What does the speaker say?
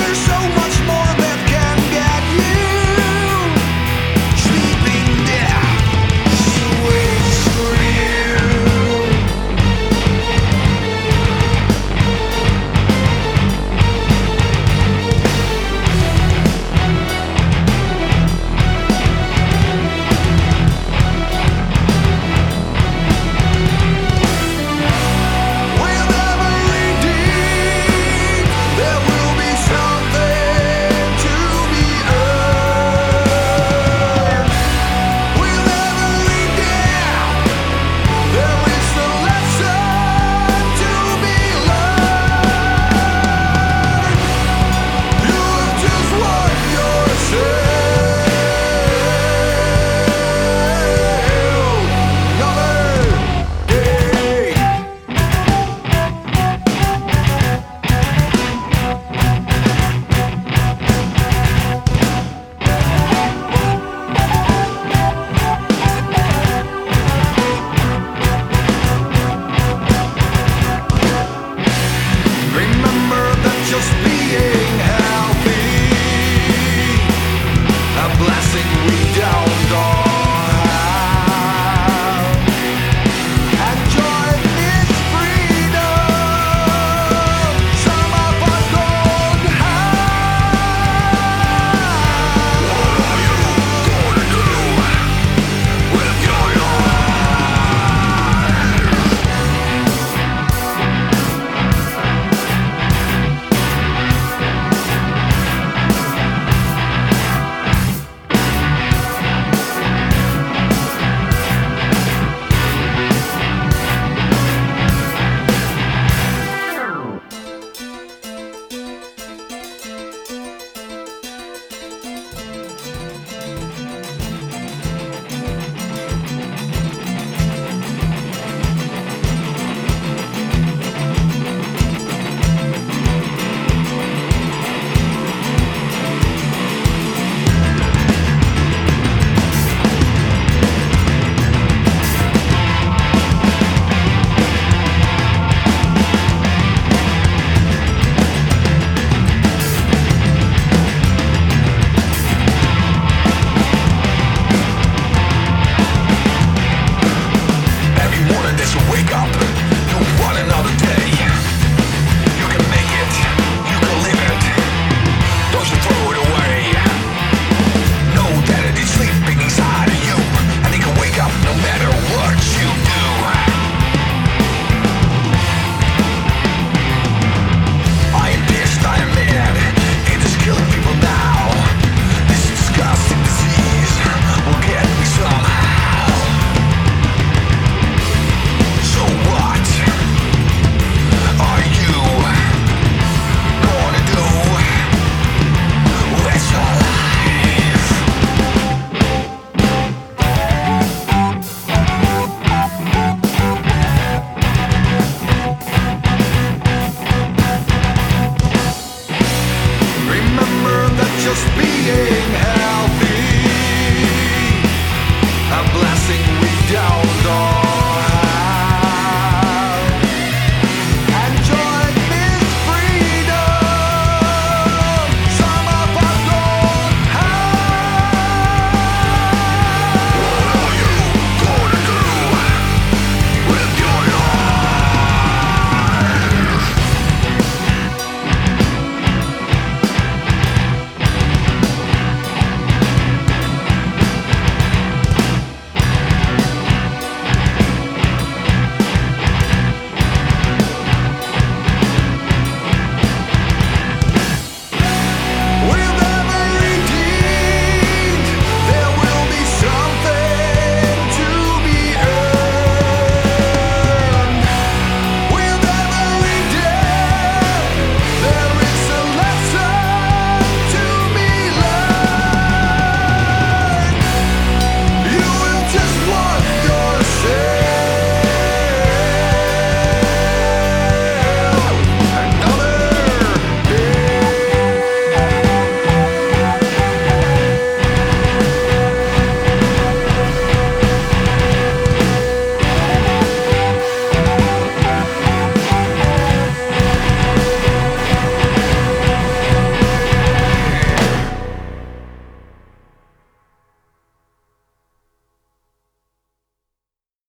the show. just being healthy. A blessing.